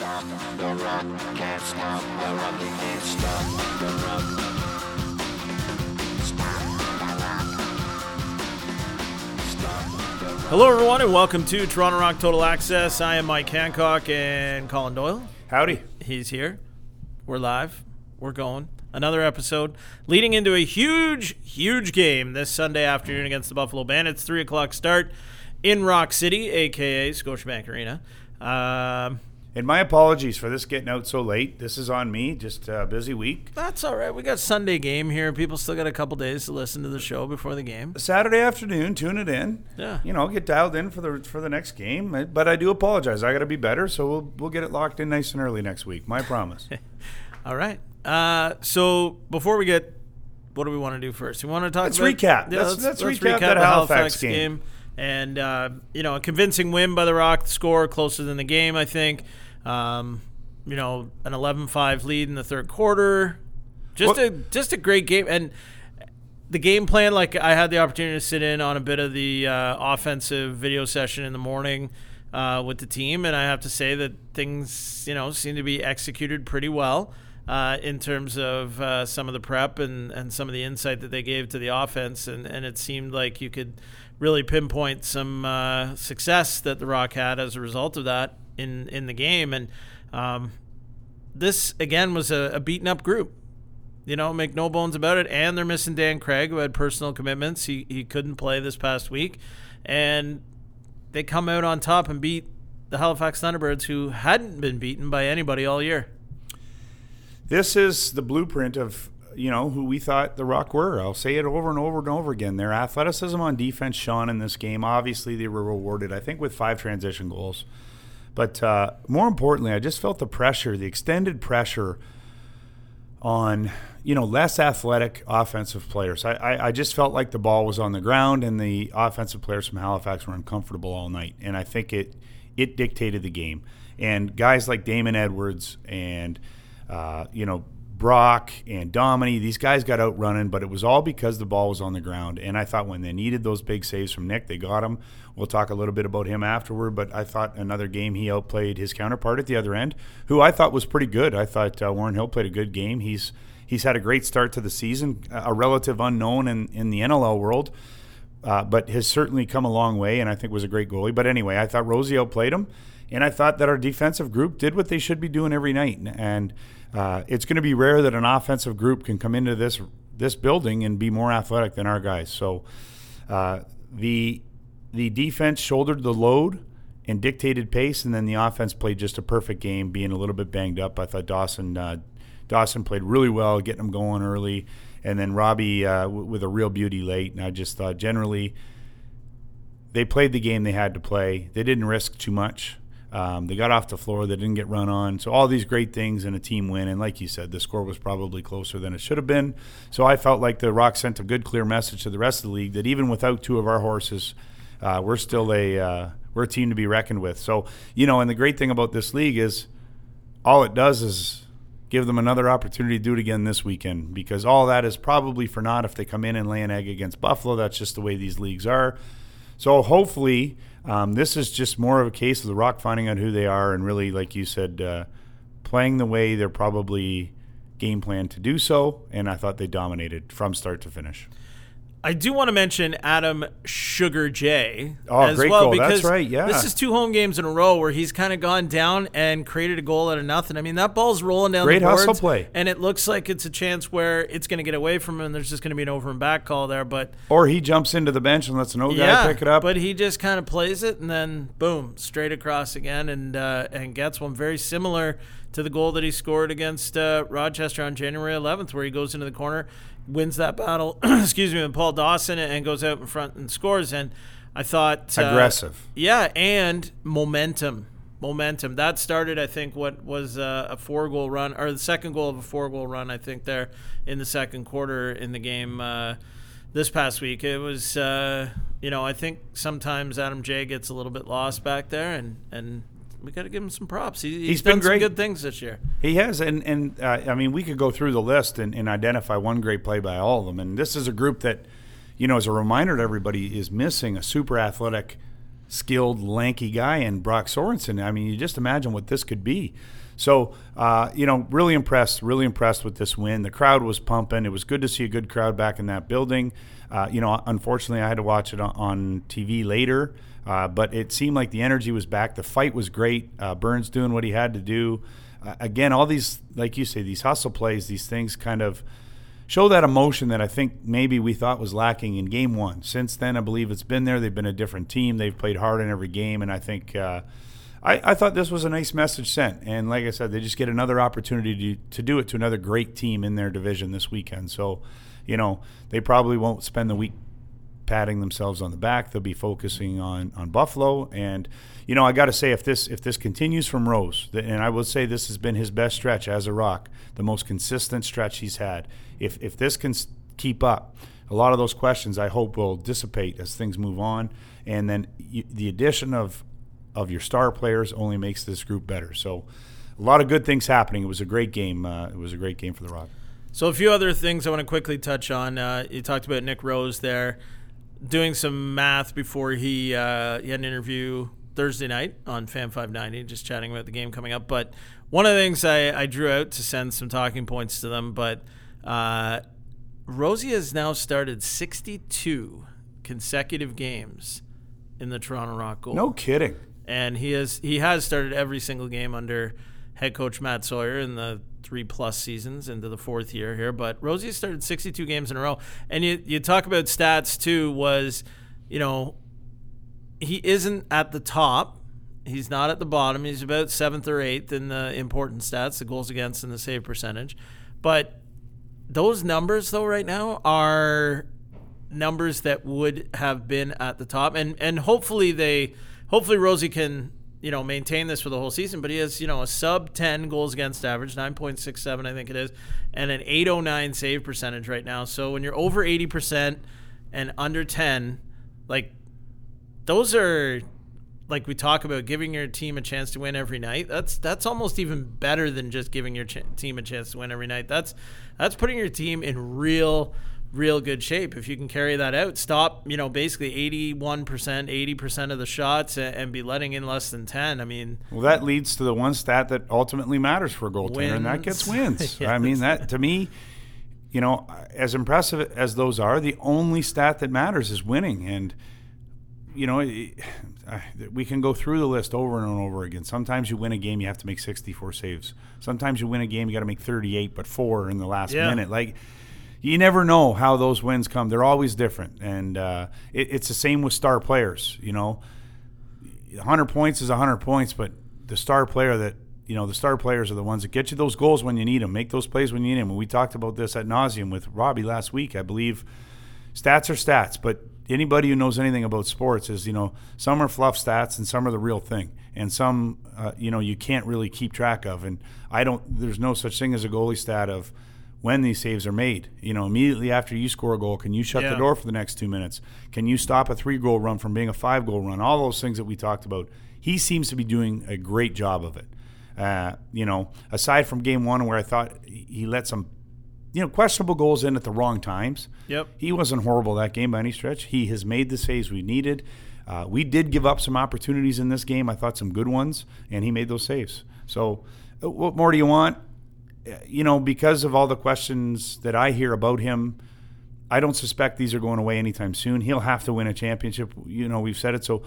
stop the rock, can't stop the rock, can't stop the rock. Stop the rock. Stop the rock. Hello, everyone, and welcome to Toronto Rock Total Access. I am Mike Hancock and Colin Doyle. Howdy. He's here. We're live. We're going. Another episode leading into a huge, huge game this Sunday afternoon against the Buffalo Bandits. Three o'clock start in Rock City, aka Scotiabank Arena. Um, And my apologies for this getting out so late. This is on me. Just a busy week. that's all right. We got Sunday game here. People still got a couple days to listen to the show before the game. Saturday afternoon, tune it in. Yeah. You know, get dialed in for the for the next game. But I do apologize. I got to be better, so we'll we'll get it locked in nice and early next week. My promise. All right. Uh, so before we get, what do we want to do first? We want to talk. Let's about, recap. Let's- let's recap that the Halifax game. And uh, you know, a convincing win by the Rock. Score closer than the game, I think. Um, you know, an 11-5 lead in the third quarter. Just a just a great game and. The game plan, like I had the opportunity to sit in on a bit of the uh, offensive video session in the morning uh, with the team, and I have to say that things, you know, seem to be executed pretty well uh, in terms of uh, some of the prep and, and some of the insight that they gave to the offense, and, and it seemed like you could really pinpoint some uh, success that the Rock had as a result of that in in the game, and um, this again was a, a beaten up group. You know, make no bones about it. And they're missing Dan Craig, who had personal commitments. He he couldn't play this past week, and they come out on top and beat the Halifax Thunderbirds, who hadn't been beaten by anybody all year. this is the blueprint of you know who we thought the Rock were. I'll say it over and over and over again. Their athleticism on defense shone in this game. Obviously, they were rewarded. I think with five transition goals. But uh, more importantly, I just felt the pressure, the extended pressure on you know less athletic offensive players. I, I, I just felt like the ball was on the ground and the offensive players from Halifax were uncomfortable all night, and I think it it dictated the game. And guys like Damon Edwards and uh, you know Brock and Dominey, these guys got out running, but it was all because the ball was on the ground. And I thought when they needed those big saves from Nick, they got them. We'll talk a little bit about him afterward, but I thought another game he outplayed his counterpart at the other end, who I thought was pretty good. I thought uh, Warren Hill played a good game. He's he's had a great start to the season, a relative unknown in, in the NLL world. Uh, but has certainly come a long way, and I think was a great goalie. But anyway, I thought Rosie outplayed him, and I thought that our defensive group did what they should be doing every night. And uh, it's going to be rare that an offensive group can come into this this building and be more athletic than our guys. So uh, the the defense shouldered the load and dictated pace, and then the offense played just a perfect game, being a little bit banged up. I thought Dawson uh, Dawson played really well, getting them going early, and then Robbie uh, w- with a real beauty late. And I just thought generally they played the game they had to play. They didn't risk too much. Um, they got off the floor. They didn't get run on. So all these great things and a team win. And like you said, the score was probably closer than it should have been. So I felt like the Rock sent a good, clear message to the rest of the league that even without two of our horses, uh, we're still a uh, we're a team to be reckoned with. So you know, and the great thing about this league is all it does is give them another opportunity to do it again this weekend because all that is probably for naught if they come in and lay an egg against Buffalo. That's just the way these leagues are. So hopefully, um, this is just more of a case of the Rock finding out who they are and really, like you said, uh, playing the way they're probably game plan to do so. And I thought they dominated from start to finish. I do want to mention Adam Sugar J Oh, as great well goal. That's because right, yeah. this is two home games in a row where he's kind of gone down and created a goal out of nothing. I mean, that ball's rolling down Great the boards, hustle play. and it looks like it's a chance where it's going to get away from him. and There's just going to be an over and back call there, but Or he jumps into the bench and lets an old yeah, guy pick it up. But he just kind of plays it and then boom, straight across again and uh, and gets one very similar to the goal that he scored against uh, Rochester on January 11th, where he goes into the corner, wins that battle. excuse me, with Paul Dawson and goes out in front and scores. And I thought uh, Aggressive. yeah, and momentum. Momentum. That started, I think, what was uh, a four goal run, or the second goal of a four goal run, I think, there in the second quarter in the game uh, this past week. It was, uh, you know, I think sometimes Adam J gets a little bit lost back there, and, and we got to give him some props. He, he's, He's done been some great. good things this year. He has, and and uh, I mean, we could go through the list and, and identify one great play by all of them. And this is a group that, you know, as a reminder to everybody, is missing a super athletic skilled, lanky guy in Brock Sorensen. I mean, you just imagine what this could be. So, uh, you know, really impressed, really impressed with this win. The crowd was pumping. It was good to see a good crowd back in that building. Uh, you know, unfortunately, I had to watch it on TV later, uh, but it seemed like the energy was back. The fight was great. Uh, Burns doing what he had to do. Uh, again, all these, like you say, these hustle plays, these things kind of show that emotion that I think maybe we thought was lacking in game one. Since then, I believe it's been there. They've been a different team. They've played hard in every game, and I think uh, I, I, thought this was a nice message sent. And like I said, they just get another opportunity to, to do it to another great team in their division this weekend. So, you know, they probably won't spend the week patting themselves on the back. They'll be focusing on on Buffalo. And you know, I got to say, if this if this continues from Rose, and I will say this has been his best stretch as a Rock, the most consistent stretch he's had. If if this can keep up, a lot of those questions I hope will dissipate as things move on. And then you, the addition of of your star players only makes this group better. So, a lot of good things happening. It was a great game. Uh, it was a great game for the Rock. So, a few other things I want to quickly touch on. Uh, you talked about Nick Rose there, doing some math before he uh, he had an interview Thursday night on Fan 590, just chatting about the game coming up. But one of the things I, I drew out to send some talking points to them, but uh, Rosie has now started 62 consecutive games in the Toronto Rock goal. No kidding and he has he has started every single game under head coach Matt Sawyer in the three plus seasons into the fourth year here. But Rosie started 62 games in a row, and you you talk about stats too. Was you know he isn't at the top. He's not at the bottom. He's about seventh or eighth in the important stats, the goals against and the save percentage. But those numbers, though, right now are numbers that would have been at the top, and and hopefully they hopefully Rosie can you know maintain this for the whole season. But he has you know a sub ten goals against average, nine point six seven I think it is, and an eight oh nine save percentage right now. So when you're over eighty percent and under ten, like those are like we talk about giving your team a chance to win every night. That's that's almost even better than just giving your ch- team a chance to win every night. That's that's putting your team in real real good shape if you can carry that out. Stop, you know, basically 81%, 80% of the shots and be letting in less than 10. I mean, well, that leads to the one stat that ultimately matters for a goaltender, wins. and that gets wins. yes. I mean, that to me, you know, as impressive as those are, the only stat that matters is winning. And, you know, we can go through the list over and over again. Sometimes you win a game, you have to make 64 saves. Sometimes you win a game, you got to make 38, but four in the last yeah. minute. Like, you never know how those wins come. They're always different, and uh, it, it's the same with star players. You know, 100 points is 100 points, but the star player that you know, the star players are the ones that get you those goals when you need them, make those plays when you need them. And we talked about this at nauseum with Robbie last week. I believe stats are stats, but anybody who knows anything about sports is, you know, some are fluff stats and some are the real thing, and some, uh, you know, you can't really keep track of. And I don't. There's no such thing as a goalie stat of when these saves are made. You know, immediately after you score a goal, can you shut yeah. the door for the next two minutes? Can you stop a three goal run from being a five goal run? All those things that we talked about. He seems to be doing a great job of it. Uh, you know, aside from game one where I thought he let some, you know, questionable goals in at the wrong times. Yep. He wasn't horrible that game by any stretch. He has made the saves we needed. Uh, we did give up some opportunities in this game. I thought some good ones, and he made those saves. So, uh, what more do you want? You know, because of all the questions that I hear about him, I don't suspect these are going away anytime soon. He'll have to win a championship. You know, we've said it. So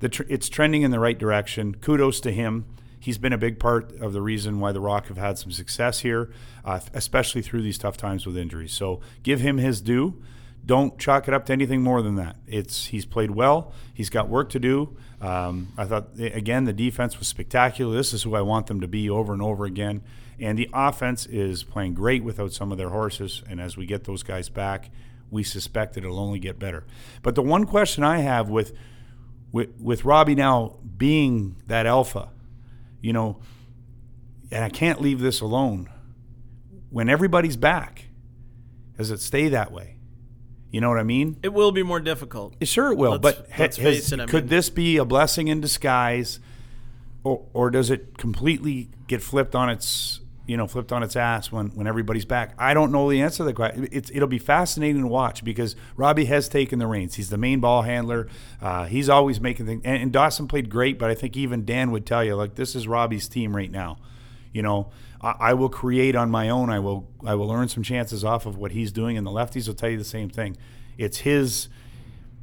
tr- it's trending in the right direction. Kudos to him. He's been a big part of the reason why the Rock have had some success here, uh, especially through these tough times with injuries. So give him his due. Don't chalk it up to anything more than that. It's he's played well. He's got work to do. Um, I thought again the defense was spectacular. This is who I want them to be over and over again. And the offense is playing great without some of their horses. And as we get those guys back, we suspect that it'll only get better. But the one question I have with with, with Robbie now being that alpha, you know, and I can't leave this alone. When everybody's back, does it stay that way? You know what I mean? It will be more difficult. Sure, it will. Let's, but let's has, it, could mean. this be a blessing in disguise, or, or does it completely get flipped on its you know, flipped on its ass when, when everybody's back? I don't know the answer to the question. It's, it'll be fascinating to watch because Robbie has taken the reins. He's the main ball handler. Uh, he's always making things. And, and Dawson played great, but I think even Dan would tell you, like, this is Robbie's team right now. You know, I, I will create on my own. I will I will earn some chances off of what he's doing, and the lefties will tell you the same thing. It's his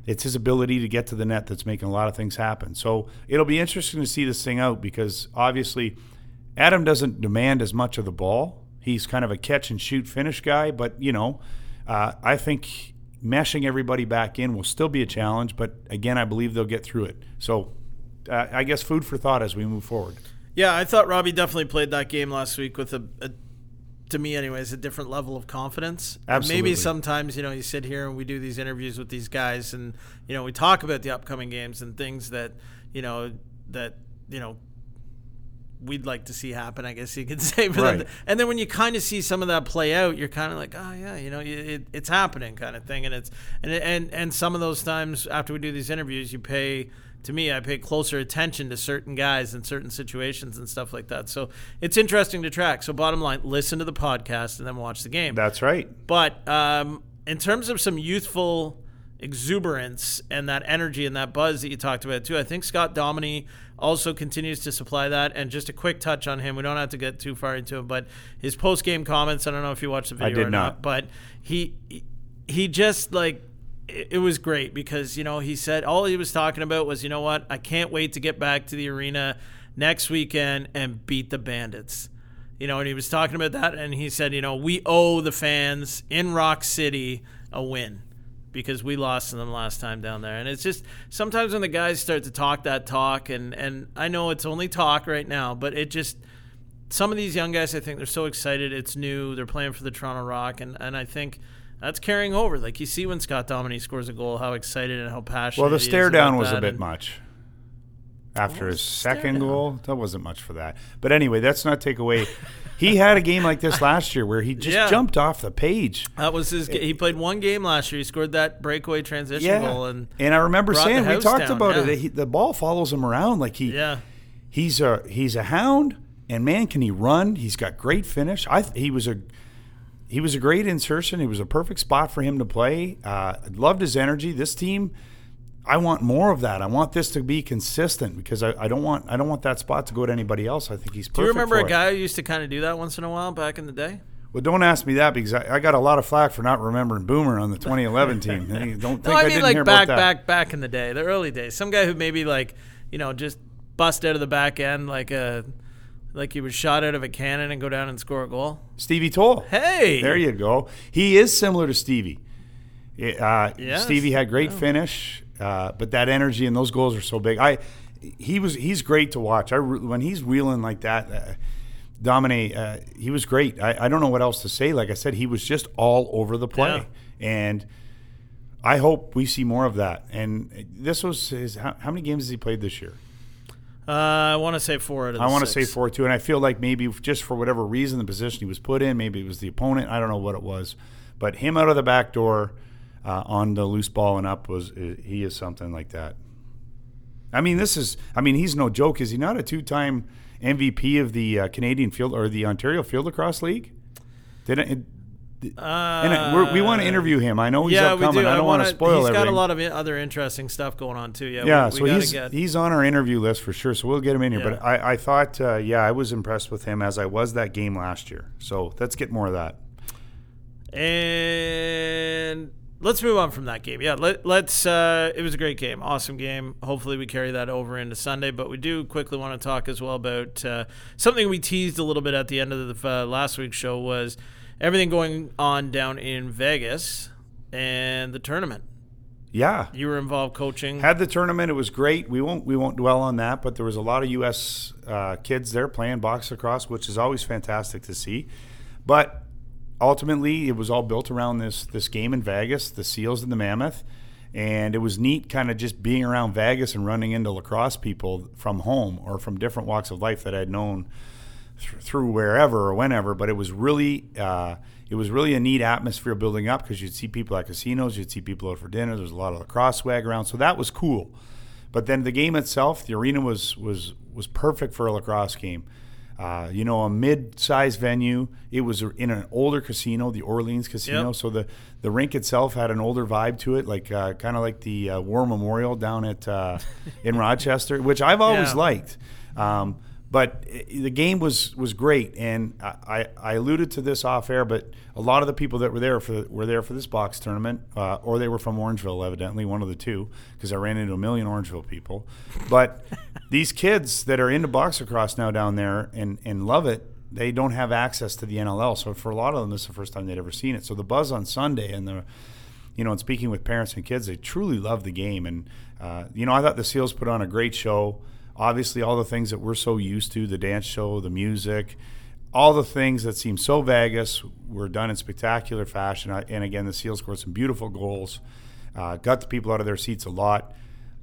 it's his ability to get to the net that's making a lot of things happen. So it'll be interesting to see this thing out because obviously Adam doesn't demand as much of the ball. He's kind of a catch and shoot finish guy, but you know, uh, I think meshing everybody back in will still be a challenge. But again, I believe they'll get through it. So uh, I guess food for thought as we move forward. Yeah, I thought Robbie definitely played that game last week with a, a to me anyways a different level of confidence Absolutely. maybe sometimes you know you sit here and we do these interviews with these guys and you know we talk about the upcoming games and things that you know that you know we'd like to see happen i guess you could say but Right. and then when you kind of see some of that play out you're kind of like oh yeah you know it, it's happening kind of thing and it's and and and some of those times after we do these interviews you pay to me, I pay closer attention to certain guys in certain situations and stuff like that. So it's interesting to track. So bottom line, listen to the podcast and then watch the game. That's right. But um, in terms of some youthful exuberance and that energy and that buzz that you talked about too, I think Scott Dominey also continues to supply that. And just a quick touch on him. We don't have to get too far into him, but his post game comments. I don't know if you watched the video or not. but he he just like it was great because you know he said all he was talking about was you know what I can't wait to get back to the arena next weekend and beat the bandits. You know, and he was talking about that, and he said, you know, we owe the fans in Rock City a win because we lost to them last time down there. And it's just sometimes when the guys start to talk that talk, and and I know it's only talk right now, but it just some of these young guys, I think they're so excited. It's new. They're playing for the Toronto Rock, and and I think. That's carrying over. Like you see when Scott Dominey scores a goal, how excited and how passionate. Well, the stare down was a bit and- much. After his was the stare second down? goal, that wasn't much for that. But anyway, that's not take away. he had a game like this last year where he just Yeah. jumped off the page. That was his. He played one game last year. He scored that breakaway transition goal, and and I remember saying we talked down, about yeah. it. He, the ball follows him around like he yeah, he's a he's a hound, and man, can he run? He's got great finish. I he was a he was a great insertion. It was a perfect spot for him to play. Uh, loved his energy. This team, I want more of that. I want this to be consistent because I, I don't want I don't want that spot to go to anybody else. I think he's perfect. do you remember a it. guy who used to kind of do that once in a while back in the day? Well, don't ask me that because I, I got a lot of flack for not remembering Boomer on the 2011 team. Don't think No, I, I mean didn't like hear back, about that. back, back in the day, the early days. Some guy who maybe like you know just bust out of the back end like a like he was shot out of a cannon and go down and score a goal. Stevie Toll. Hey, There you go. He is similar to Stevie. Uh, Yes. Stevie had great finish, uh, but that energy and those goals are so big. I he was he's great to watch. I when he's wheeling like that, uh, Dominey, uh, he was great. I, I don't know what else to say. Like I said, he was just all over the play, and I hope we see more of that. And this was his. How, how many games has he played this year? Uh, I want to say four out of I want to say four too, and I feel like maybe just for whatever reason, the position he was put in, maybe it was the opponent. I don't know what it was, but him out of the back door uh, on the loose ball and up was uh, he is something like that. I mean, this is. I mean, he's no joke. Is he not a two-time MVP of the uh, Canadian Field or the Ontario Field Lacrosse League? Did it? Uh, and it- we want to interview him. I know he's yeah, we upcoming. do. I don't want to spoil He's everything. got a lot of other interesting stuff going on too. Yeah, Yeah, we, so we he's get. he's on our interview list for sure. So we'll get him in here. Yeah. But I, I thought, uh, yeah, I was impressed with him as I was that game last year. So let's get more of that. And let's move on from that game. Yeah, let, let's. Uh, it was a great game, awesome game. Hopefully, we carry that over into Sunday. But we do quickly want to talk as well about uh, something we teased a little bit at the end of the uh, last week's show was everything going on down in Vegas and the tournament. Yeah, You were involved coaching. had the tournament. It was great. We won't we won't dwell on that, but there was a lot of U.S. Uh, kids there playing box lacrosse, which is always fantastic to see. But ultimately, it was all built around this this game in Vegas, the Seals and the Mammoth, and it was neat, kind of just being around Vegas and running into lacrosse people from home or from different walks of life that I'd known th- through wherever or whenever. But it was really. Uh, it was really a neat atmosphere building up because you'd see people at casinos, you'd see people out for dinner. There was a lot of lacrosse swag around, so that was cool. But then the game itself, the arena was was was perfect for a lacrosse game. Uh, you know, a mid-sized venue. It was in an older casino, the Orleans Casino. Yep. So the the rink itself had an older vibe to it, like uh, kind of like the uh, War Memorial down at uh, in Rochester, which I've always Yeah. liked. Um, but the game was was great, and I, I alluded to this off air, but a lot of the people that were there for were there for this box tournament, uh, or they were from Orangeville, evidently one of the two, because I ran into a million Orangeville people. But these kids that are into box lacrosse now down there and and love it, they don't have access to the NLL. So for a lot of them, this is the first time they'd ever seen it. So the buzz on Sunday and the you know, and speaking with parents and kids, they truly love the game. And, uh, you know, I thought the Seals put on a great show. Obviously, all the things that we're so used to the dance show, the music, all the things that seem so Vegas were done in spectacular fashion. And again, the Seals scored some beautiful goals, uh, got the people out of their seats a lot.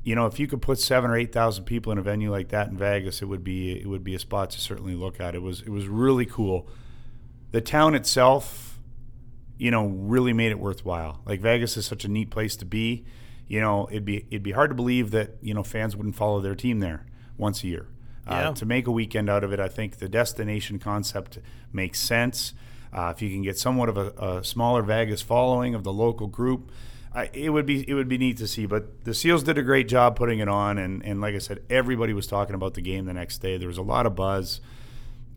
You know, if you could put seven or eight thousand people in a venue like that in Vegas, it would be it would be a spot to certainly look at. It was it was really cool. The town itself, you know, really made it worthwhile. Like Vegas is such a neat place to be. You know, it'd be it'd be hard to believe that you know fans wouldn't follow their team there once a year. Yeah. Uh, to make a weekend out of it, I think the destination concept makes sense. Uh, if you can get somewhat of a, a smaller Vegas following of the local group, I, it would be it would be neat to see. But the Seals did a great job putting it on, and and like I said, everybody was talking about the game the next day. There was a lot of buzz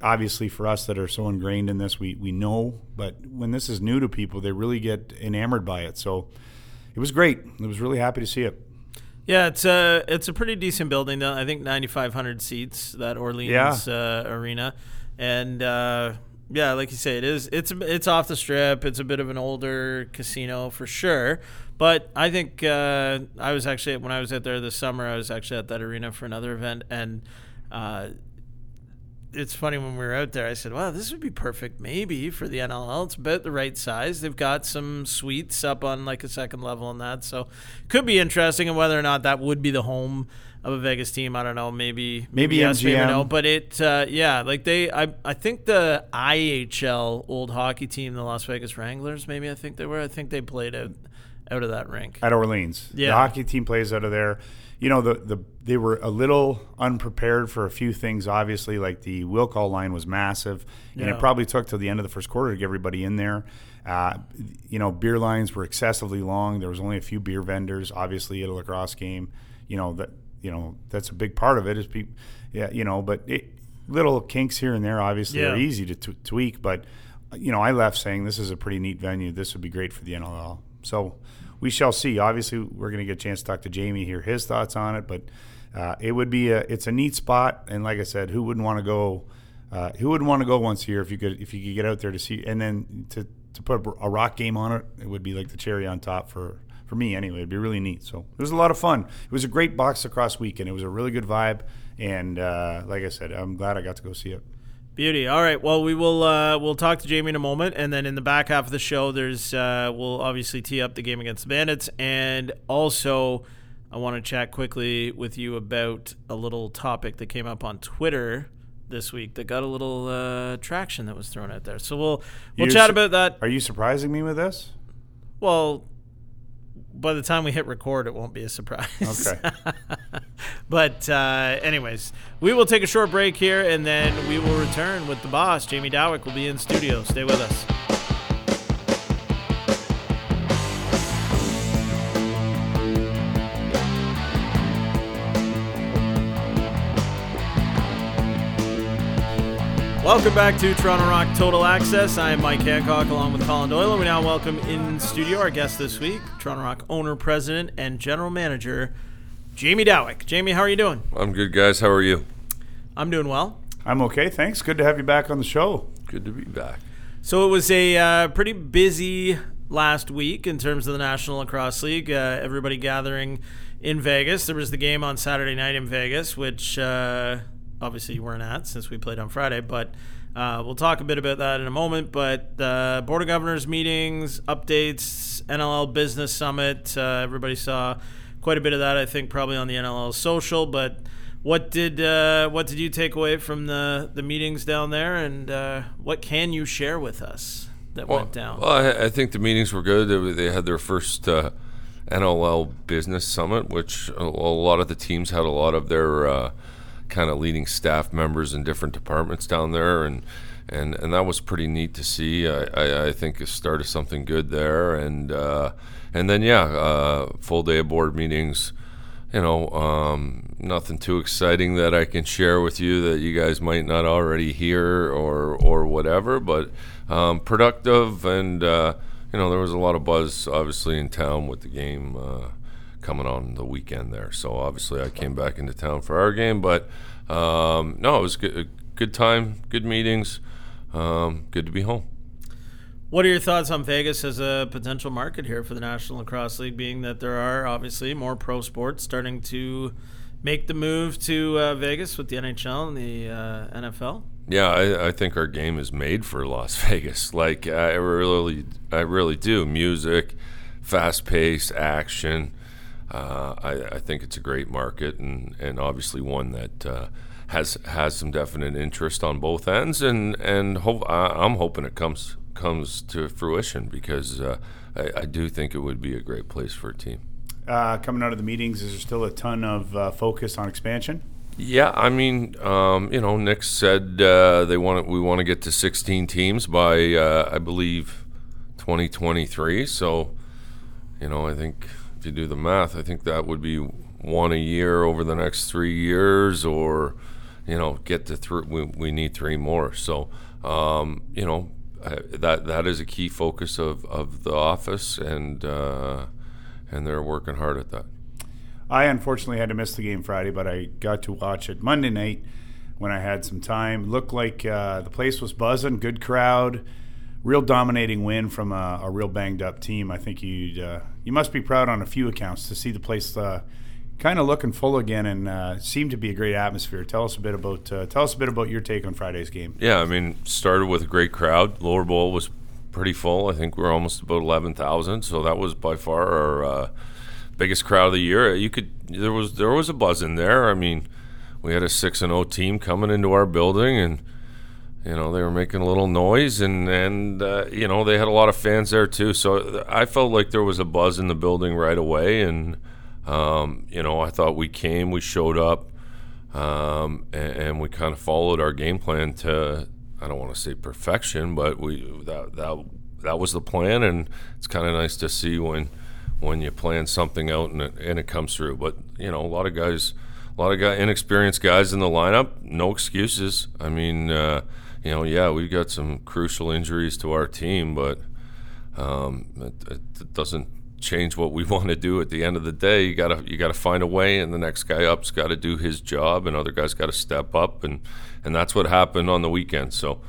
obviously for us that are so ingrained in this we, we know but when this is new to people they really get enamored by it so it was great i was really happy to see it Yeah, it's a it's a pretty decent building. though. I think 9,500 seats that Orleans uh, arena, and uh, yeah, like you say, it is it's it's off the strip. It's a bit of an older casino for sure. But I think uh, I was actually when I was out there this summer, I was actually at that arena for another event, and uh, it's funny when we were out there. I said, "Wow, this would be perfect, maybe for the NLL. It's about the right size. They've got some suites up on like a second level and that, so could be interesting. And whether or not that would be the home of a Vegas team, I don't know. Maybe Maybe yes, maybe MGM. no. But it, uh, yeah, like they, I, I think the IHL old hockey team, the Las Vegas Wranglers, maybe I think they were. I think they played out out of that rink. at orleans Yeah. the hockey team plays out of there you know the, the they were a little unprepared for a few things obviously like the will call line was massive and Yeah. it probably took till the end of the first quarter to get everybody in there. Uh, you know beer lines were excessively long. There was only a few beer vendors obviously at a lacrosse game. You know that you know that's a big part of it is people yeah you know but it, little kinks here and there obviously Yeah. are easy to t- tweak but you know i left saying this is a pretty neat venue. This would be great for the nll so we shall see. Obviously we're going to get a chance to talk to jamie hear his thoughts on it but uh, it would be a it's a neat spot and like i said who wouldn't want to go uh, who wouldn't want to go once a year if you could if you could get out there to see and then to to put a rock game on it it would be like the cherry on top for for me anyway. It'd be really neat. So it was a lot of fun. It was a great box lacrosse weekend. It was a really good vibe and uh, like i said i'm glad i got to go see it Beauty. All right. Well, we will uh, we'll talk to Jamie in a moment, and then in the back half of the show, there's uh, we'll obviously tee up the game against the Bandits, and also I want to chat quickly with you about a little topic that came up on Twitter this week that got a little uh, traction that was thrown out there. So we'll we'll You're chat su- about that. are you surprising me with this Well, by the time we hit record, it won't be a surprise. Okay. but uh, anyways, we will take a short break here, and then we will return with the boss. Jamie Dawick will be in studio. Stay with us. Welcome back to Toronto Rock Total Access. I am Mike Hancock along with Colin Doyle. and We now welcome in studio our guest this week, Toronto Rock owner, president, and general manager, Jamie Dawick. Jamie, how are you doing? I'm good, guys. How are you? I'm doing well. i'm okay thanks good to have you back on the show Good to be back. So it was a uh, pretty busy last week in terms of the National Lacrosse League. Uh, everybody gathering in Vegas. There was the game on Saturday night in Vegas, which uh, obviously you weren't at since we played on Friday, but. Uh, we'll talk a bit about that in a moment, but uh, Board of Governors meetings, updates, NLL Business Summit. Uh, everybody saw quite a bit of that, I think, probably on the NLL social. But what did uh, what did you take away from the, the meetings down there, and uh, what can you share with us that Well, went down? well, I, I think the meetings were good. They, they had their first uh, NLL business summit, which a, a lot of the teams had a lot of their uh, kind of leading staff members in different departments down there, and and and that was pretty neat to see. I, I, I think it started something good there, and uh, and then yeah, uh, full day of board meetings. You know, um, nothing too exciting that I can share with you that you guys might not already hear or or whatever, but um, productive and uh, you know there was a lot of buzz obviously in town with the game uh, coming on the weekend there. So obviously I came back into town for our game, but um, no, it was good, a good time, good meetings, um, good to be home. What are your thoughts on Vegas as a potential market here for the National Lacrosse League, being that there are obviously more pro sports starting to make the move to uh, Vegas with the NHL and the uh, NFL? Yeah, I, I, think our game is made for Las Vegas. Like I really, I really do. Music, fast pace, action. Uh, I, I, think it's a great market, and, and obviously one that uh, has has some definite interest on both ends, and and hope, I, am hoping it comes comes to fruition because uh, I, I, do think it would be a great place for a team. Uh, coming out of the meetings, is there still a ton of uh, focus on expansion? Yeah, I mean, um, you know, Nick said uh, they want we want to get to 16 teams by uh, I believe 2023. So, you know, I think if you do the math, I think that would be one a year over the next three years, or you know, get to three. We, we need three more. So, um, you know, that that is a key focus of, of the office, and uh, and they're working hard at that. I unfortunately had to miss the game Friday, but I got to watch it Monday night when I had some time. Looked like uh, the place was buzzing, good crowd, real dominating win from a, a real banged up team. I think you uh, you must be proud on a few accounts to see the place uh, kind of looking full again and uh, to be a great atmosphere. Tell us a bit about uh, tell us a bit about your take on Friday's game. Yeah, I mean, started with a great crowd. Lower bowl was pretty full. I think we are almost about eleven thousand, so that was by far our uh, biggest crowd of the year. You could there was there was a buzz in there. I mean, we had a six and zero team coming into our building, and you know they were making a little noise, and and uh, you know they had a lot of fans there too. So I felt like there was a buzz in the building right away, and um, you know I thought we came, we showed up, um, and, and we kind of followed our game plan to I don't want to say perfection, but we that that that was the plan, and it's kind of nice to see when when you plan something out and it, and it comes through. But you know, a lot of guys, a lot of guy, inexperienced guys in the lineup. No excuses. I mean, uh, you know, yeah, we've got some crucial injuries to our team, but um, it, it, doesn't change what we want to do. At the end of the day, you gotta you gotta find a way, and the next guy up's got to do his job, and other guys got to step up, and and that's what happened on the weekend. So.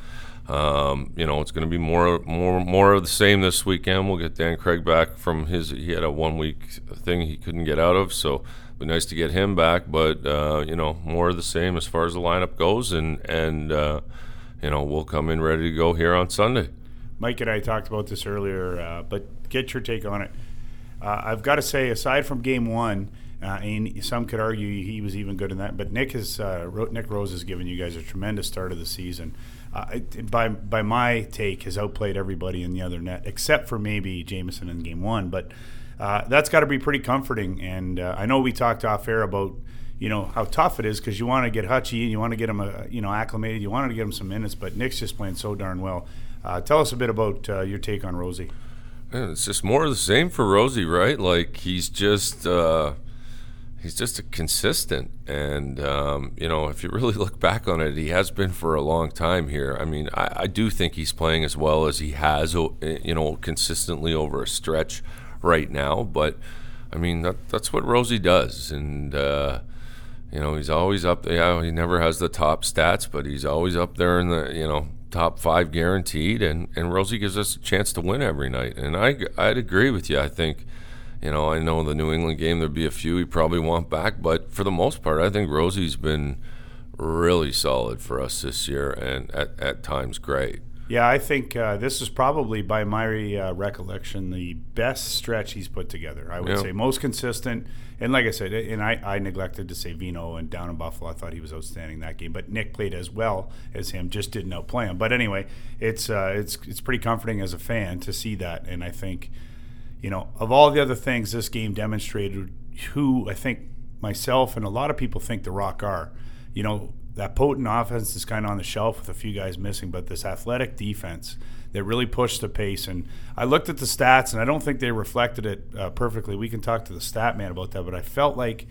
Um, you know, it's going to be more, more, more of the same this weekend. We'll get Dan Craig back from his. He had a one week thing he couldn't get out of, so it'd be nice to get him back. But uh, you know, more of the same as far as the lineup goes, and and uh, you know, we'll come in ready to go here on Sunday. Mike and I talked about this earlier, uh, but get your take on it. Uh, I've got to say, aside from Game One. Uh, and some could argue he was even good in that. But Nick has uh, Nick Rose has given you guys a tremendous start of the season uh, by by my take, has outplayed everybody in the other net except for maybe Jameson in game one. But uh, that's got to be pretty comforting. And I know we talked off air about you know how tough it is because you want to get Hutchie and you want to get him uh, you know acclimated. You wanted to get him some minutes, but Nick's just playing so darn well. Uh, tell us a bit about uh, your take on Rosie. Yeah, it's just more of the same for Rosie, right? Like he's just he's just a consistent and um, you know if you really look back on it he has been for a long time here i mean I, I, do think he's playing as well as he has you know consistently over a stretch right now but i mean that, that's what rosie does and uh, you know he's always up there yeah, he never has the top stats but he's always up there in the you know top five guaranteed and, and rosie gives us a chance to win every night and I, i'd agree with you i think you know, I know the New England game there'd be a few he probably want back, but for the most part, I think Rosie's been really solid for us this year, and at, at times great. Yeah, I think uh, this is probably, by my uh, recollection, the best stretch he's put together. I would yeah. say most consistent, and like I said, and I, I neglected to say Vino and down in Buffalo. I thought he was outstanding that game, but Nick played as well as him, just didn't outplay him. But anyway, it's uh, it's it's pretty comforting as a fan to see that, and I think you know, of all the other things this game demonstrated, who I think myself and a lot of people think the Rock are. you know, that potent offense is kind of on the shelf with a few guys missing, but this athletic defense that really pushed the pace. And I looked at the stats, and I don't think they reflected it uh, perfectly. We can talk to the stat man about that, but I felt like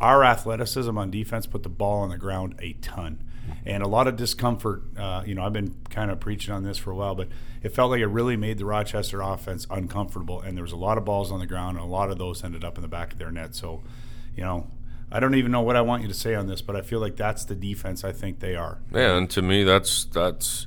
our athleticism on defense put the ball on the ground a ton. And a lot of discomfort. Uh, you know, I've been kind of preaching on this for a while, but it felt like it really made the Rochester offense uncomfortable. And there was a lot of balls on the ground, and a lot of those ended up in the back of their net. So, you know, I don't even know what I want you to say on this, but I feel like that's the defense I think they are. Yeah, and to me, that's that's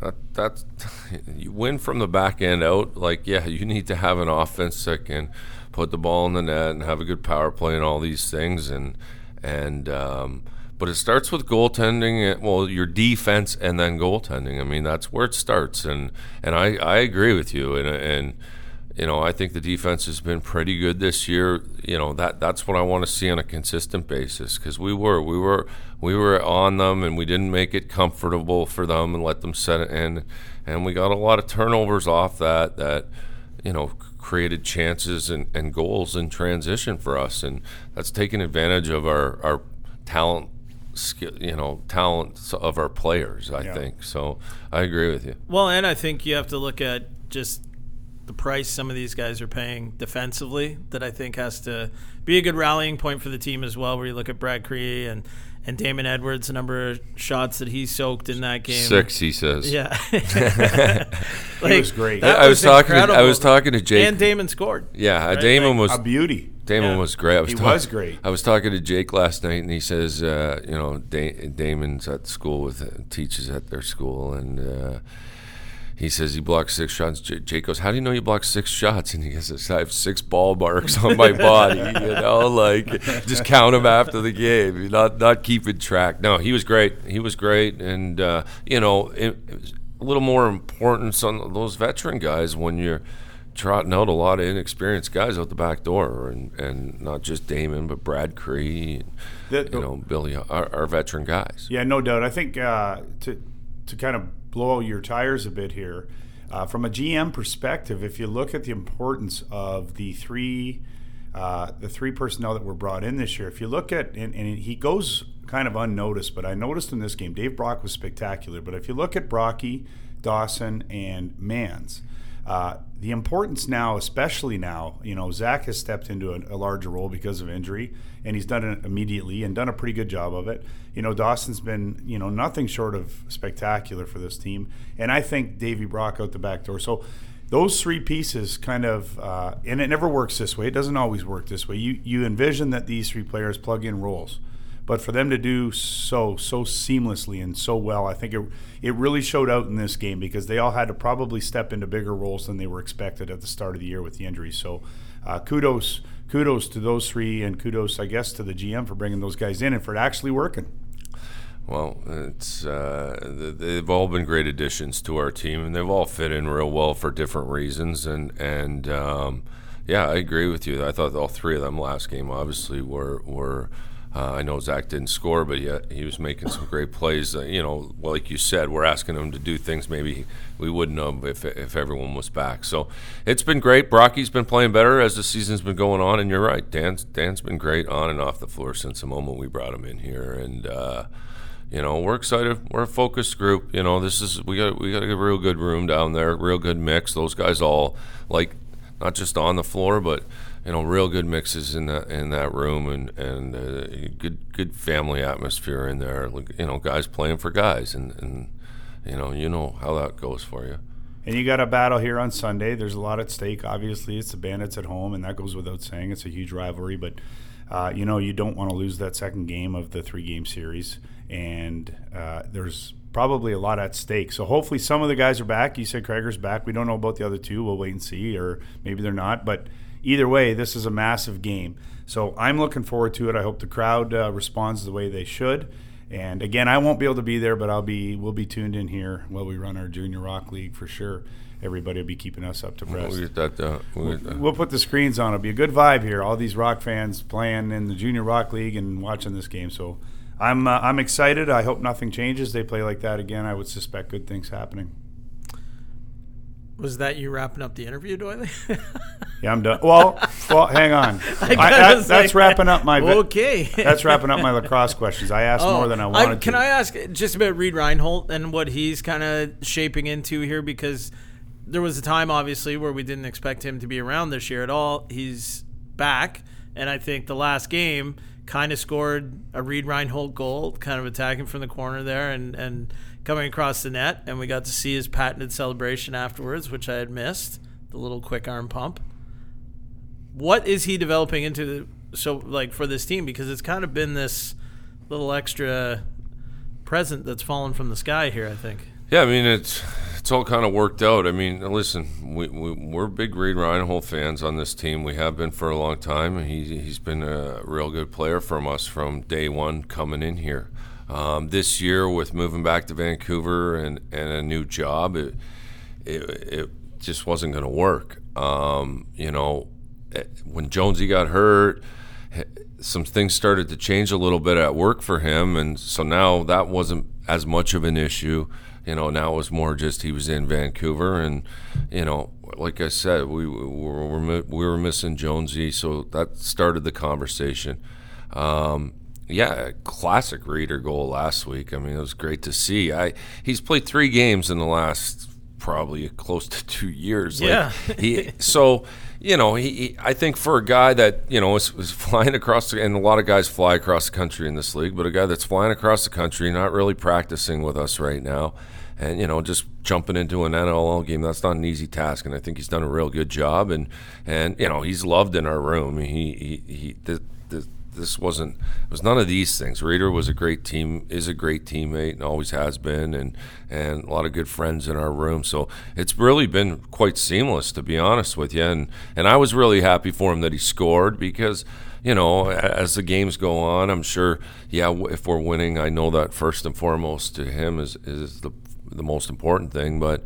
that, that's you win from the back end out. Like, yeah, you need to have an offense that can put the ball in the net and have a good power play and all these things, and and um, but it starts with goaltending. Well, your defense and then goaltending. I mean, that's where it starts, and and I I agree with you, and and you know, I think the defense has been pretty good this year. You know, that that's what I want to see on a consistent basis because we were we were we were on them and we didn't make it comfortable for them and let them set it in, and we got a lot of turnovers off that that you know created chances and, and goals in transition for us, and that's taken advantage of our our talent skill, you know, talent of our players. I Yeah. think so. I agree with you. Well, and I think you have to look at just the price some of these guys are paying defensively that I think has to be a good rallying point for the team as well. Where you look at Brad Kri and and Damon Edwards, the number of shots that he soaked in that game. Six, he says. Yeah, He was great. that I was talking. To, I was talking to Jake. and Damon scored. yeah, right? Damon Like, was A beauty. Damon Yeah. was great. I was He talk- was great. I was talking to Jake last night, and he says, uh, you know, da- Damon's at school with teaches at their school, and uh, he says he blocked six shots. J- Jake goes, "How do you know you blocked six shots?" And he goes, "I have six ball marks on my body. You know, like just count them after the game. You're not not keeping track." No, he was great. He was great, and uh, you know, it, it was a little more importance on those veteran guys when you're trotting out a lot of inexperienced guys out the back door, and, and not just Damon, but Brad Kri, and, The- you know, Billy, our, our veteran guys. Yeah, no doubt. I think uh, to to kind of blow your tires a bit here, uh, from a GM perspective, if you look at the importance of the three uh, the three personnel that were brought in this year, if you look at and, and he goes kind of unnoticed, but I noticed in this game, Dave Brock was spectacular. But if you look at Brocky, Dawson, and Manns. Uh, the importance now, especially now, you know, Zach has stepped into a, a larger role because of injury, and he's done it immediately and done a pretty good job of it. You know, Dawson's been, you know, nothing short of spectacular for this team, and I think Davy Brock out the back door. So those three pieces kind of, uh, and it never works this way. It doesn't always work this way. You you envision that these three players plug in roles. But for them to do so so seamlessly and so well, I think it it really showed out in this game because they all had to probably step into bigger roles than they were expected at the start of the year with the injuries. So, uh, kudos kudos to those three, and kudos, I guess, to the GM for bringing those guys in and for it actually working. Well, it's uh, they've all been great additions to our team, and they've all fit in real well for different reasons. And and um, yeah, I agree with you. I thought all three of them last game obviously were were. Uh, I know Zach didn't score, but yet he was making some great plays. Uh, you know, like you said, we're asking him to do things maybe we wouldn't have if if everyone was back. So it's been great. Brocky's been playing better as the season's been going on, and you're right. Dan's Dan's been great on and off the floor since the moment we brought him in here, and. Uh, you know we're excited we're a focused group you know this is we got we got a real good room down there real good mix those guys all like not just on the floor but you know real good mixes in that in that room and and uh, good good family atmosphere in there you know guys playing for guys and and you know you know how that goes for you And you got a battle here on Sunday. There's a lot at stake. Obviously, it's the Bandits at home, and that goes without saying. It's a huge rivalry, but uh, you know you don't want to lose that second game of the three-game series, and uh, there's probably a lot at stake. So hopefully, some of the guys are back. You said Krager's back. We don't know about the other two. We'll wait and see, or maybe they're not. But either way, this is a massive game. So I'm looking forward to it. I hope the crowd uh, responds the way they should. And again, I won't be able to be there, but I'll be. We'll be tuned in here while we run our junior rock league for sure. Everybody will be keeping us up to press. we get that uh, we get that. We'll put the screens on. It'll be a good vibe here. All these rock fans playing in the junior rock league and watching this game. So I'm uh, I'm excited. I hope nothing changes. They play like that again. I would suspect good things happening. Was that you wrapping up the interview, Doily? Yeah, I'm done. Well, well, hang on. I, I that, that's like, wrapping up my. okay. That's wrapping up my lacrosse questions. I asked oh, more than I wanted Can to. I ask just about Reid Reinholdt and what he's kind of shaping into here? Because there was a time, obviously, where we didn't expect him to be around this year at all. He's back, and I think the last game kind of scored a Reid Reinholdt goal, kind of attacking from the corner there and, and coming across the net. And we got to see his patented celebration afterwards, which I had missed the little quick arm pump. What is he developing into? So, like for this team, because it's kind of been this little extra present that's fallen from the sky here. I think. Yeah, I mean it's it's all kind of worked out. I mean, listen, we, we we're big Reid Reinholdt fans on this team. We have been for a long time, he he's been a real good player from us from day one coming in here. Um, this year, with moving back to Vancouver and, and a new job, it it, it just wasn't going to work. Um, you know, eh, when Jonesy got hurt, eh, some things started to change a little bit at work for him, and so now that wasn't as much of an issue. You know, now it was more just he was in Vancouver, and you know, like I said, we, we were we were missing Jonesy, so that started the conversation. Um, yeah, classic reader goal last week. I mean, it was great to see. I he's played three games in the last probably close to two years. Like, Yeah. he so you know he, he I think for a guy that you know is, is flying across the, and a lot of guys fly across the country in this league, but a guy that's flying across the country, not really practicing with us right now, and you know just jumping into an NLL game that's not an easy task, and I think he's done a real good job, and and you know he's loved in our room. He he he. The, this wasn't it was none of these things. Reader was a great team, is a great teammate, and always has been, and and a lot of good friends in our room. So it's really been quite seamless, to be honest with you. And and I was really happy for him that he scored because you know as the games go on, I'm sure yeah if we're winning, I know that first and foremost to him is is the the most important thing, but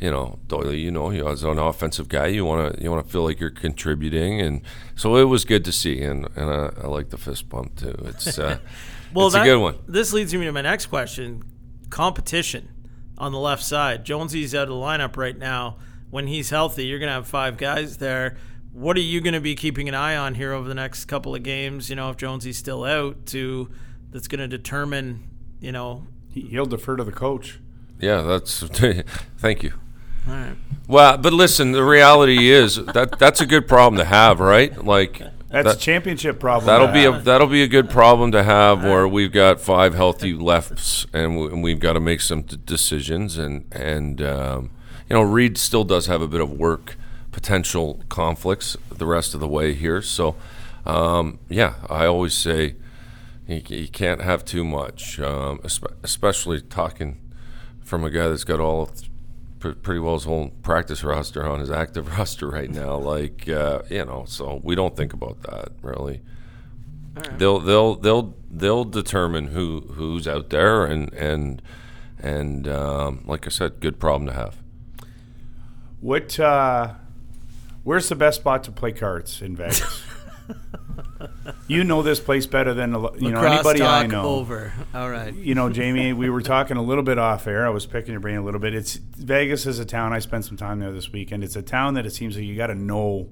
you know, Doyle, you know, you as an offensive guy, you want to you want to feel like you're contributing, and so it was good to see, and and I, I like the fist bump too. It's uh, Well, it's that, a good one. This leads me to my next question: competition on the left side. Jonesy's out of the lineup right now. When he's healthy, you're going to have five guys there. What are you going to be keeping an eye on here over the next couple of games? You know, if Jonesy's still out, to that's going to determine, you know. He'll defer to the coach. Yeah, that's thank you. All right. Well, but listen, the reality is that that's a good problem to have, right? Like That's that- a championship problem. That'll be a that'll be a good problem to have, where we've got five healthy lefts, and, we, and we've got to make some d- decisions. And and um, you know, Reid still does have a bit of work potential conflicts the rest of the way here. So um, yeah, I always say you, you can't have too much, um, especially talking from a guy that's got all pretty well his whole practice roster on his active roster right now. Like uh, you know, so we don't think about that really. They'll they'll they'll they'll determine who who's out there and and and um, like I said, good problem to have. What? Uh, where's the best spot to play cards in Vegas? you know this place better than you know Lacrosse anybody I know. over. All right. You know, Jamie, we were talking a little bit off air. I was picking your brain a little bit. It's Vegas is a town. I spent some time there this weekend. It's a town that it seems like you got to know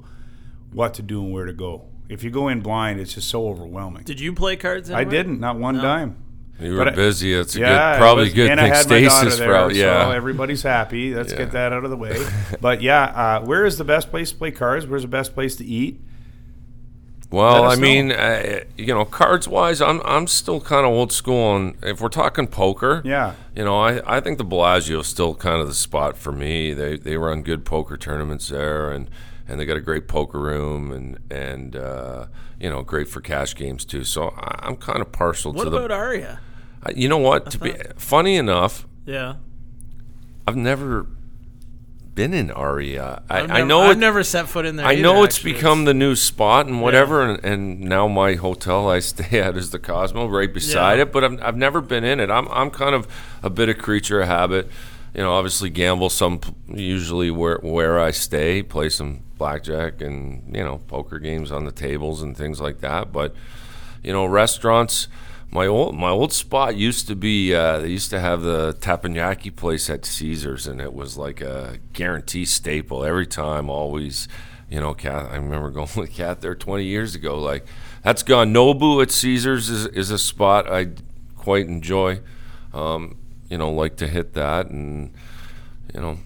what to do and where to go. If you go in blind, it's just so overwhelming. Did you play cards? I didn't, not one No. dime. You were But busy. It's a Yeah, good, probably was- good and I thing. had my daughter Stasis there, route, yeah. So everybody's happy. Let's Yeah. get that out of the way. but yeah, uh, where is the best place to play cards? Where's the best place to eat? Well, I us mean, uh, you know, cards wise, I'm I'm still kind of old school on. If we're talking poker, Yeah. you know, I, I think the Bellagio is still kind of the spot for me. They they run good poker tournaments there, and, and they got a great poker room, and and uh, you know, great for cash games too. So I, I'm kind of partial What to about the. Aria? I- you know what? To be funny enough, Yeah. I've never been in Aria. I, I've I never- know I've it, never set foot in there. I either, know it's actually. become the new spot and whatever, and, and now my hotel I stay at is the Cosmo right beside Yeah. it. But I've, I've never been in it. I'm I'm kind of a bit of creature of habit. You know, obviously gamble some usually where where I stay, play some blackjack and you know poker games on the tables and things like that. But you know, restaurants. My old my old spot used to be uh, they used to have the teppanyaki place at Caesars, and it was like a guarantee staple every time. Always, you know, Cat. I remember going with Cat there 20 years ago. Like that's gone. Nobu at Caesars is is a spot I quite enjoy. Um, you know, like to hit that, and you know,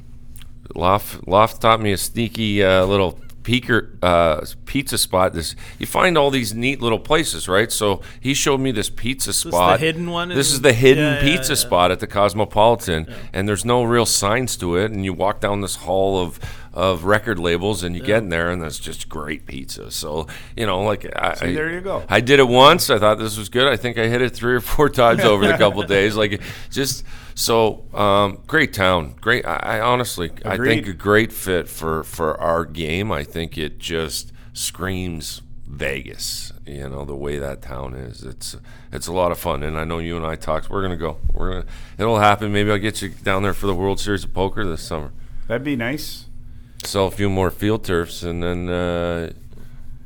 Loft Loft taught me a sneaky uh, little peeker uh, pizza spot. This you find all these neat little places, right? So he showed me this pizza the spot. hidden one This is the hidden Yeah, yeah, pizza yeah. spot at the Cosmopolitan, and there's no real signs to it. And you walk down this hall of of record labels, and you get in there, and that's just great pizza. So you know, like I, See, there you go. I did it once. I thought this was good. I think I hit it three or four times over the couple days. Like just so um, great town. Great. I, I honestly, I think a great fit for for our game. I think it just screams Vegas. You know the way that town is. It's it's a lot of fun, and I know you and I talked. We're gonna go. We're gonna. It'll happen. Maybe I'll get you down there for the World Series of Poker this summer. That'd be nice. Sell a few more field turfs, and then uh,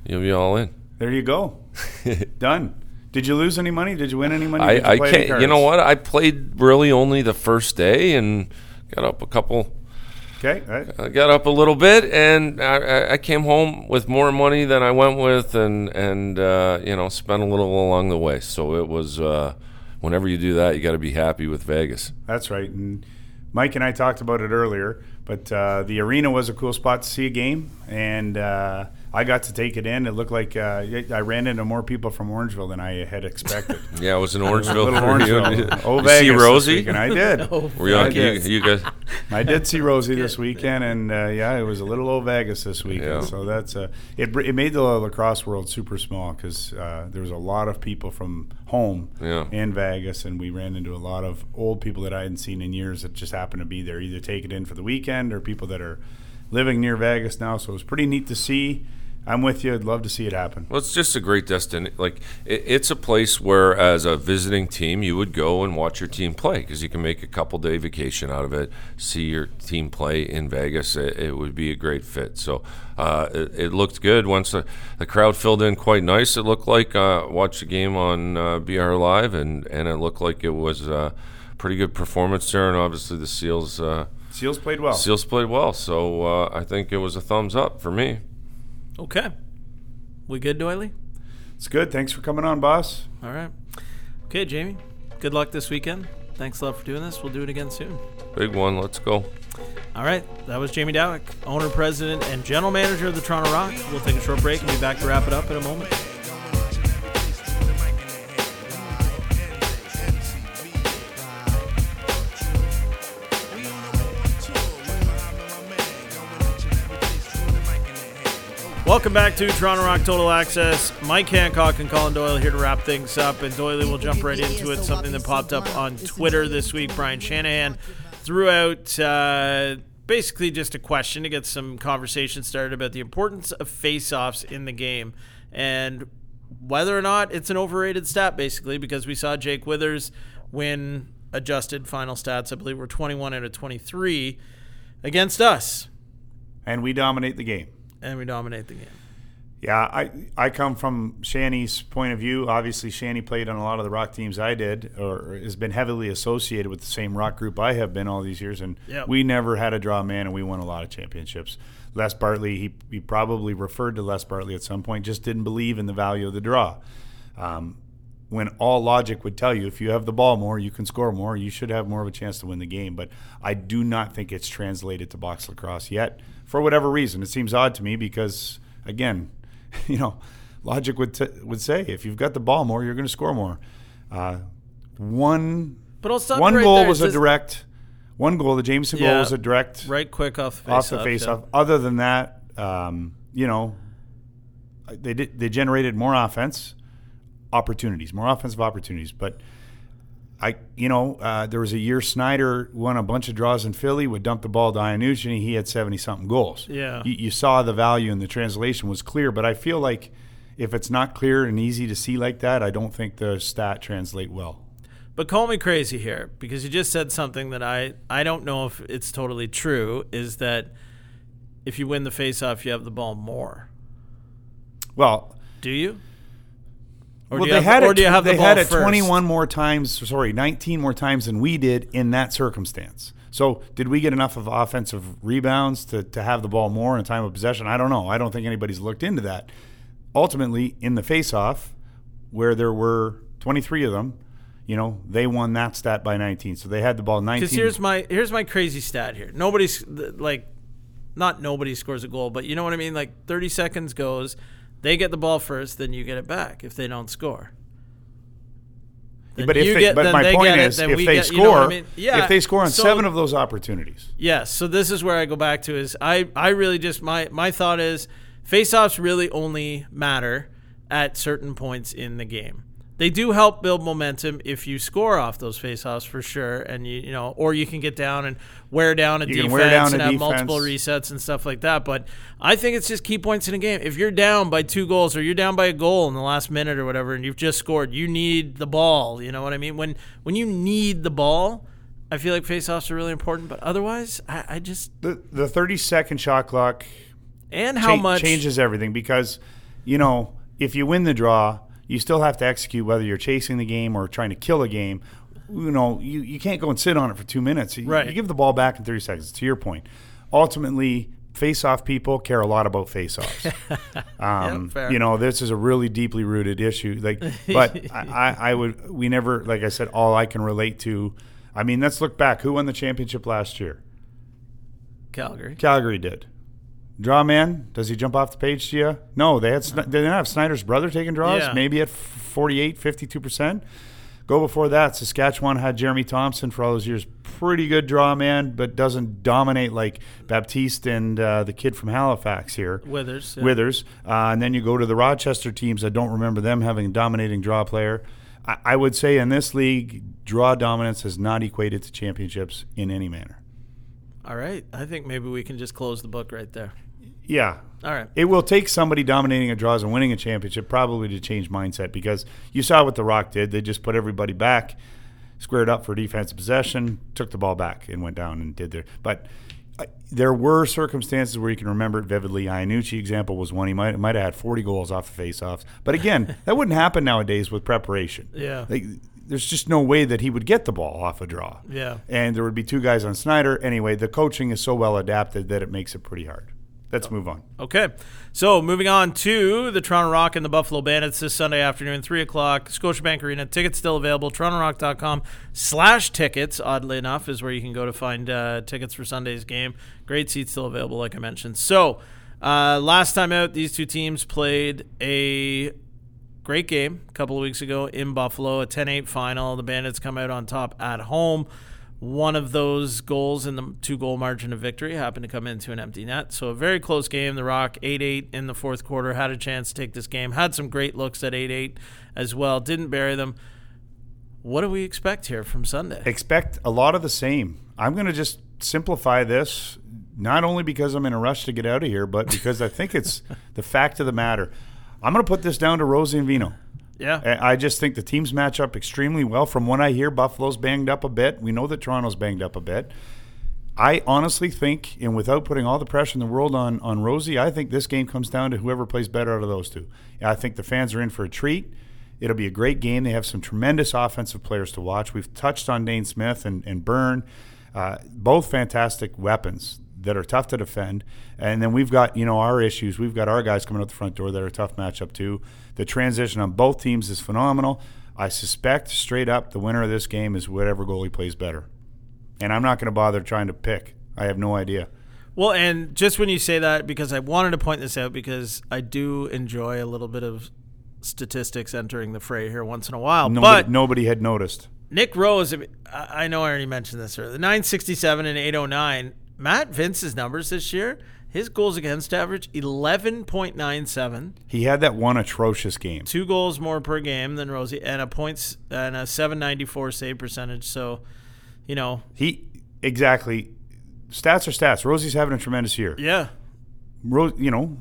you'll be all in. There you go. Done. Did you lose any money? Did you win any money? Did I, I can't. You know what? I played really only the first day and got up a couple. Okay. right. I got up a little bit, and I- I, I came home with more money than I went with, and and uh, you know spent a little along the way. So it was. Uh, whenever you do that, you got to be happy with Vegas. That's right. And Mike and I talked about it earlier, but uh, the arena was a cool spot to see a game, and uh, I got to take it in. It looked like uh, I ran into more people from Orangeville than I had expected. Yeah, it was in Orangeville. Little. Orangeville. Oh, You Vegas see Rosie? weekend. I did. Were you, I on, you, did. you guys? I did see Rosie this weekend, and uh, yeah, it was a little old Vegas this weekend. Yeah. So that's uh, it. It made the lacrosse world super small because uh, there was a lot of people from home Yeah. in Vegas, and we ran into a lot of old people that I hadn't seen in years that just happened to be there, either take it in for the weekend or people that are living near Vegas now. So it was pretty neat to see. I'm with you. I'd love to see it happen. Well, it's just a great destination. Like it, it's a place where, as a visiting team, you would go and watch your team play because you can make a couple day vacation out of it. See your team play in Vegas. It, it would be a great fit. So uh, it, it looked good once the, the crowd filled in quite nice. It looked like uh, watched the game on uh, BR Live, and and it looked like it was a pretty good performance there. And obviously the Seals uh, Seals played well. Seals played well. So uh, I think it was a thumbs up for me. Okay. We good, Doily? It's good. Thanks for coming on, boss. All right. Okay, Jamie. Good luck this weekend. Thanks a lot for doing this. We'll do it again soon. Big one. Let's go. All right. That was Jamie Dawick, owner, president, and general manager of the Toronto Rock. We'll take a short break and be back to wrap it up in a moment. Welcome back to Toronto Rock Total Access. Mike Hancock and Colin Doyle here to wrap things up, and Doyle will jump right into it. Something that popped up on Twitter this week. Brian Shanahan threw out uh, basically just a question to get some conversation started about the importance of face-offs in the game and whether or not it's an overrated stat, basically, because we saw Jake Withers win adjusted final stats. I believe were 21 out of 23 against us, And we dominate the game. And we dominate the game. Yeah, I I come from Shanny's point of view. Obviously, Shanny played on a lot of the rock teams I did, or has been heavily associated with the same rock group I have been all these years, and Yep. we never had a draw man, and we won a lot of championships. Les Bartley, he, he probably referred to Les Bartley at some point, just didn't believe in the value of the draw. Um, when all logic would tell you if you have the ball more, you can score more, you should have more of a chance to win the game. But I do not think it's translated to box lacrosse yet for whatever reason. It seems odd to me because, again, you know, logic would t- would say if you've got the ball more, you're going to score more. Uh, one But I'll stop one right goal there. Was a says- direct. One goal, the Jameson Yeah. goal was a direct right quick off the face off the face off. Other than that, um, you know, they did they generated more offense opportunities, more offensive opportunities. But I, you know, uh, there was a year Snider won a bunch of draws in Philly, would dump the ball to Iannucci, and he had seventy something goals. Yeah. you, you saw the value, and the translation was clear. But I feel like if it's not clear and easy to see like that, I don't think the stat translate well. But call me crazy here because you just said something that I I don't know if it's totally true. Is that if you win the face-off, you have the ball more? Well, Do you? Or well, do you they have, had or it. do you have they the had it first? 21 more times. Sorry, 19 more times than we did in that circumstance. So, did we get enough of offensive rebounds to, to have the ball more in time of possession? I don't know. I don't think anybody's looked into that. Ultimately, in the face-off, where there were 23 of them, you know, they won that stat by 19. So they had the ball 19. Because here's my here's my crazy stat here. Nobody's like, not nobody scores a goal, but you know what I mean. Like 30 seconds goes, they get the ball first, then you get it back. If they don't score, Then but if they, get- but my point it, is, then if they get- score, you know I mean? Yeah, if they score on so- seven of those opportunities, Yes. So this is where I go back to is I, I really just my my thought is faceoffs really only matter at certain points in the game. They do help build momentum if you score off those faceoffs for sure, and you you know, or you can get down and wear down a You defense down and a have defense. multiple resets and stuff like that. But I think it's just key points in a game. If you're down by two goals or you're down by a goal in the last minute or whatever, and you've just scored, you need the ball. You know what I mean? When when you need the ball. I feel like faceoffs are really important, but otherwise, I, I just the the 30 second shot clock and how cha- much changes everything because you know if you win the draw you still have to execute whether you're chasing the game or trying to kill a game. You know you, you can't go and sit on it for two minutes. You, Right. you give the ball back in 30 seconds to your point. Ultimately face-off people care a lot about face-offs. Um, Yep, you know this is a really deeply rooted issue. Like but I, I I would we never like i said all i can relate to i mean let's look back. Who won the championship last year? Calgary. Calgary did. Draw man, does he jump off the page to you? No, they had they didn't have Snider's brother taking draws, Yeah. maybe at 48, 52%. Go before that, Saskatchewan had Jeremy Thompson for all those years. Pretty good draw man, but doesn't dominate like Baptiste and uh, the kid from Halifax here. Withers. yeah. Withers. Uh, and then you go to the Rochester teams. I don't remember them having a dominating draw player. I, I would say in this league, draw dominance has not equated to championships in any manner. All right. I think maybe we can just close the book right there. Yeah, All right. It will take somebody dominating a draws and winning a championship probably to change mindset because you saw what the Rock did. They just put everybody back, squared up for defensive possession, took the ball back, and went down and did their. But uh, there were circumstances where you can remember it vividly. Iannucci example was one. He might might have had 40 goals off the faceoffs. But again, that wouldn't happen nowadays with preparation. Yeah. Like, there's just no way that he would get the ball off a draw. Yeah. And there would be two guys on Snider. Anyway, the coaching is so well adapted that it makes it pretty hard. Let's move on. Okay. So moving on to the Toronto Rock and the Buffalo Bandits this Sunday afternoon, 3 o'clock, Scotiabank Arena. Tickets still available. TorontoRock.com slash tickets, oddly enough, is where you can go to find uh, tickets for Sunday's game. Great seats still available, like I mentioned. So uh, last time out, these two teams played a great game a couple of weeks ago in Buffalo, a 10 8 final. The Bandits come out on top at home. One of those goals in the two goal margin of victory happened to come into an empty net. So a very close game. The Rock 8 8 in the fourth quarter had a chance to take this game, had some great looks at 8 8 as well, didn't bury them. What do we expect here from Sunday? expect a lot of the same. I'm going to just simplify this, not only because I'm in a rush to get out of here, but because I think it's the fact of the matter. I'm going to put this down to Rosie and Vino. Yeah. I just think the teams match up extremely well. From what I hear, Buffalo's banged up a bit. We know that Toronto's banged up a bit. I honestly think, and without putting all the pressure in the world on, on Rosie, I think this game comes down to whoever plays better out of those two. I think the fans are in for a treat. It'll be a great game. They have some tremendous offensive players to watch. We've touched on Dane Smith and, and Byrne, uh, both fantastic weapons that are tough to defend. And then we've got, you know, our issues. We've got our guys coming out the front door that are a tough matchup too. The transition on both teams is phenomenal. I suspect straight up the winner of this game is whatever goalie plays better. And I'm not going to bother trying to pick. I have no idea. Well, and just when you say that, because I wanted to point this out, because I do enjoy a little bit of statistics entering the fray here once in a while. Nobody, but nobody had noticed. Nick Rose, I know I already mentioned this earlier. The 967 and 809. Matt Vinc's numbers this year, his goals against average 11.97, He had that one atrocious game. two goals more per game than Rosie, and a points and a 794 save percentage. So, you know, He exactly stats are stats. Rosie's having a tremendous year. yeah, Rose, you know,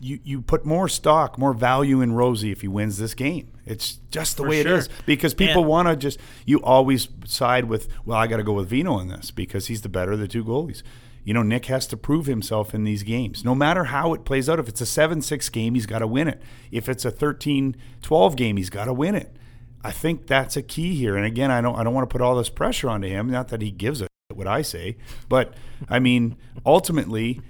you you put more stock, more value in Rosie if he wins this game. It's just the For way sure. it is because people want to just. You always side with, well, I got to go with Vino in this because he's the better of the two goalies. You know, Nick has to prove himself in these games. No matter how it plays out, if it's a 7 6 game, he's got to win it. If it's a 13 12 game, he's got to win it. I think that's a key here. And again, I don't, I don't want to put all this pressure onto him. Not that he gives a shit what I say, but I mean, ultimately,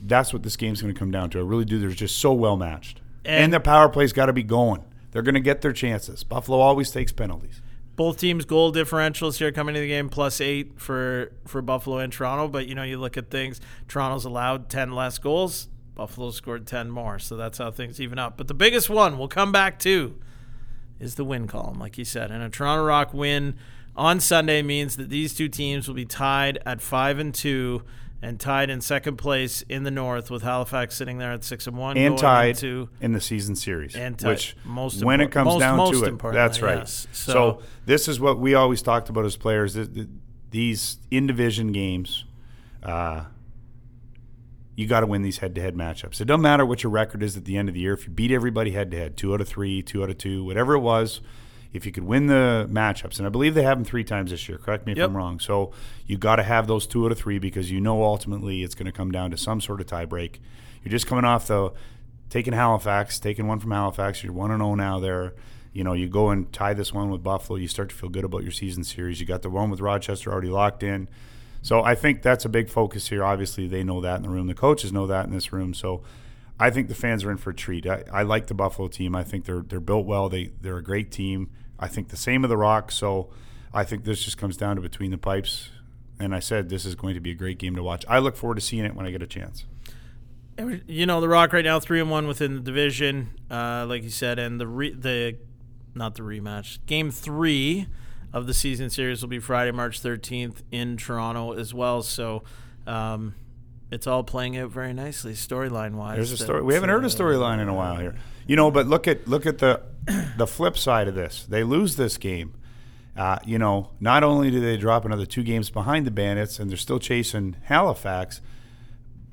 that's what this game's going to come down to. I really do. They're just so well matched, and, And- their power play's got to be going. They're going to get their chances. Buffalo always takes penalties. Both teams' goal differentials here coming to the game plus eight for for Buffalo and Toronto. But you know, you look at things. Toronto's allowed ten less goals. Buffalo scored ten more, so that's how things even up. But the biggest one we'll come back to is the win column, like you said, and a Toronto Rock win on Sunday means that these two teams will be tied at five and two. And tied in second place in the North, with Halifax sitting there at six and one, And tied into in the season series, And tied. which Most when it comes most- down most to it, that's right. yes. So, So- this is what we always talked about as players. th- th- These in division games, uh, you got to win these head to head matchups. It doesn't matter what your record is at the end of the year. If you beat everybody head to head, two out of three, two out of two, whatever it was, if you could win the matchups, and I believe they have them three times this year. Correct me if Yep. I'm wrong. So you got to have those two out of three because you know ultimately it's going to come down to some sort of tie break. You're just coming off the taking Halifax, taking one from Halifax. You're one and zero now. There, you know, you go and tie this one with Buffalo. You start to feel good about your season series. You got the one with Rochester already locked in. So I think that's a big focus here. Obviously, they know that in the room. The coaches know that in this room. So I think the fans are in for a treat. I, I like the Buffalo team. I think they're they're built well. They they're a great team. I think the same of the Rock. So I think this just comes down to between the pipes. And I said this is going to be a great game to watch. I look forward to seeing it when I get a chance. you know the Rock right now three and one within the division, uh, like you said, and the re- the not the rematch game three of the season series will be Friday, March thirteenth in Toronto as well. So um, it's all playing out very nicely storyline wise. There's a story. We haven't heard a storyline in a while here. You know, but look at look at the the flip side of this. They lose this game. Uh, you know, not only do they drop another two games behind the Bandits, and they're still chasing Halifax,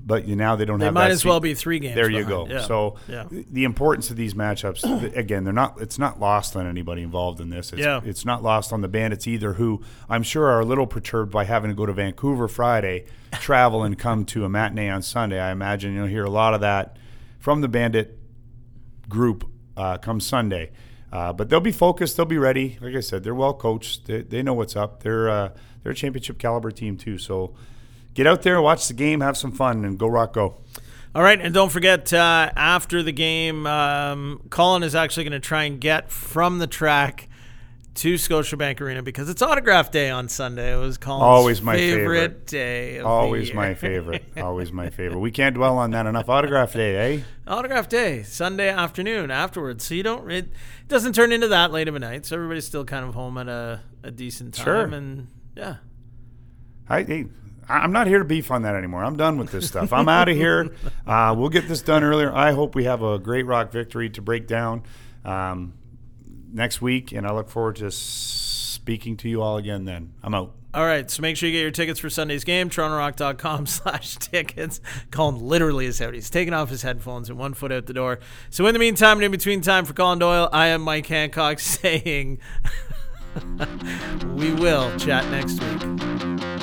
but you, now they don't They have. might as seat. well be three games. There you behind. go. Yeah. So yeah. the importance of these matchups, again, they're not. It's not lost on anybody involved in this. It's, Yeah. it's not lost on the Bandits either, who I'm sure are a little perturbed by having to go to Vancouver Friday, travel and come to a matinee on Sunday. I imagine you'll hear a lot of that from the Bandit group uh, come Sunday. Uh, but they'll be focused. They'll be ready. Like I said, they're well coached. They, they know what's up. They're uh, they're a championship caliber team too. So get out there, watch the game, have some fun, and go rock, go. All right, and don't forget uh, after the game, um, Colin is actually going to try and get from the track to Scotiabank Arena because it's autograph day on Sunday. It was Colin's Always my favorite, favorite. day. Of the Always my favorite. Always my favorite. We can't dwell on that enough. Autograph day, eh? autograph day, Sunday afternoon afterwards. So you don't it doesn't turn into that late of a night. So everybody's still kind of home at a, a decent time. Sure. And yeah, I, hey, I'm not here to beef on that anymore. I'm done with this stuff. I'm out of here. Uh, we'll get this done earlier. I hope we have a great rock victory to break down um, next week, and I look forward to speaking to you all again then. I'm out. All right, so make sure you get your tickets for Sunday's game, torontorock.com slash tickets. Colin literally is out. He's taking off his headphones and one foot out the door. So in the meantime and in between time for Colin Doyle, I am Mike Hancock saying we will chat next week.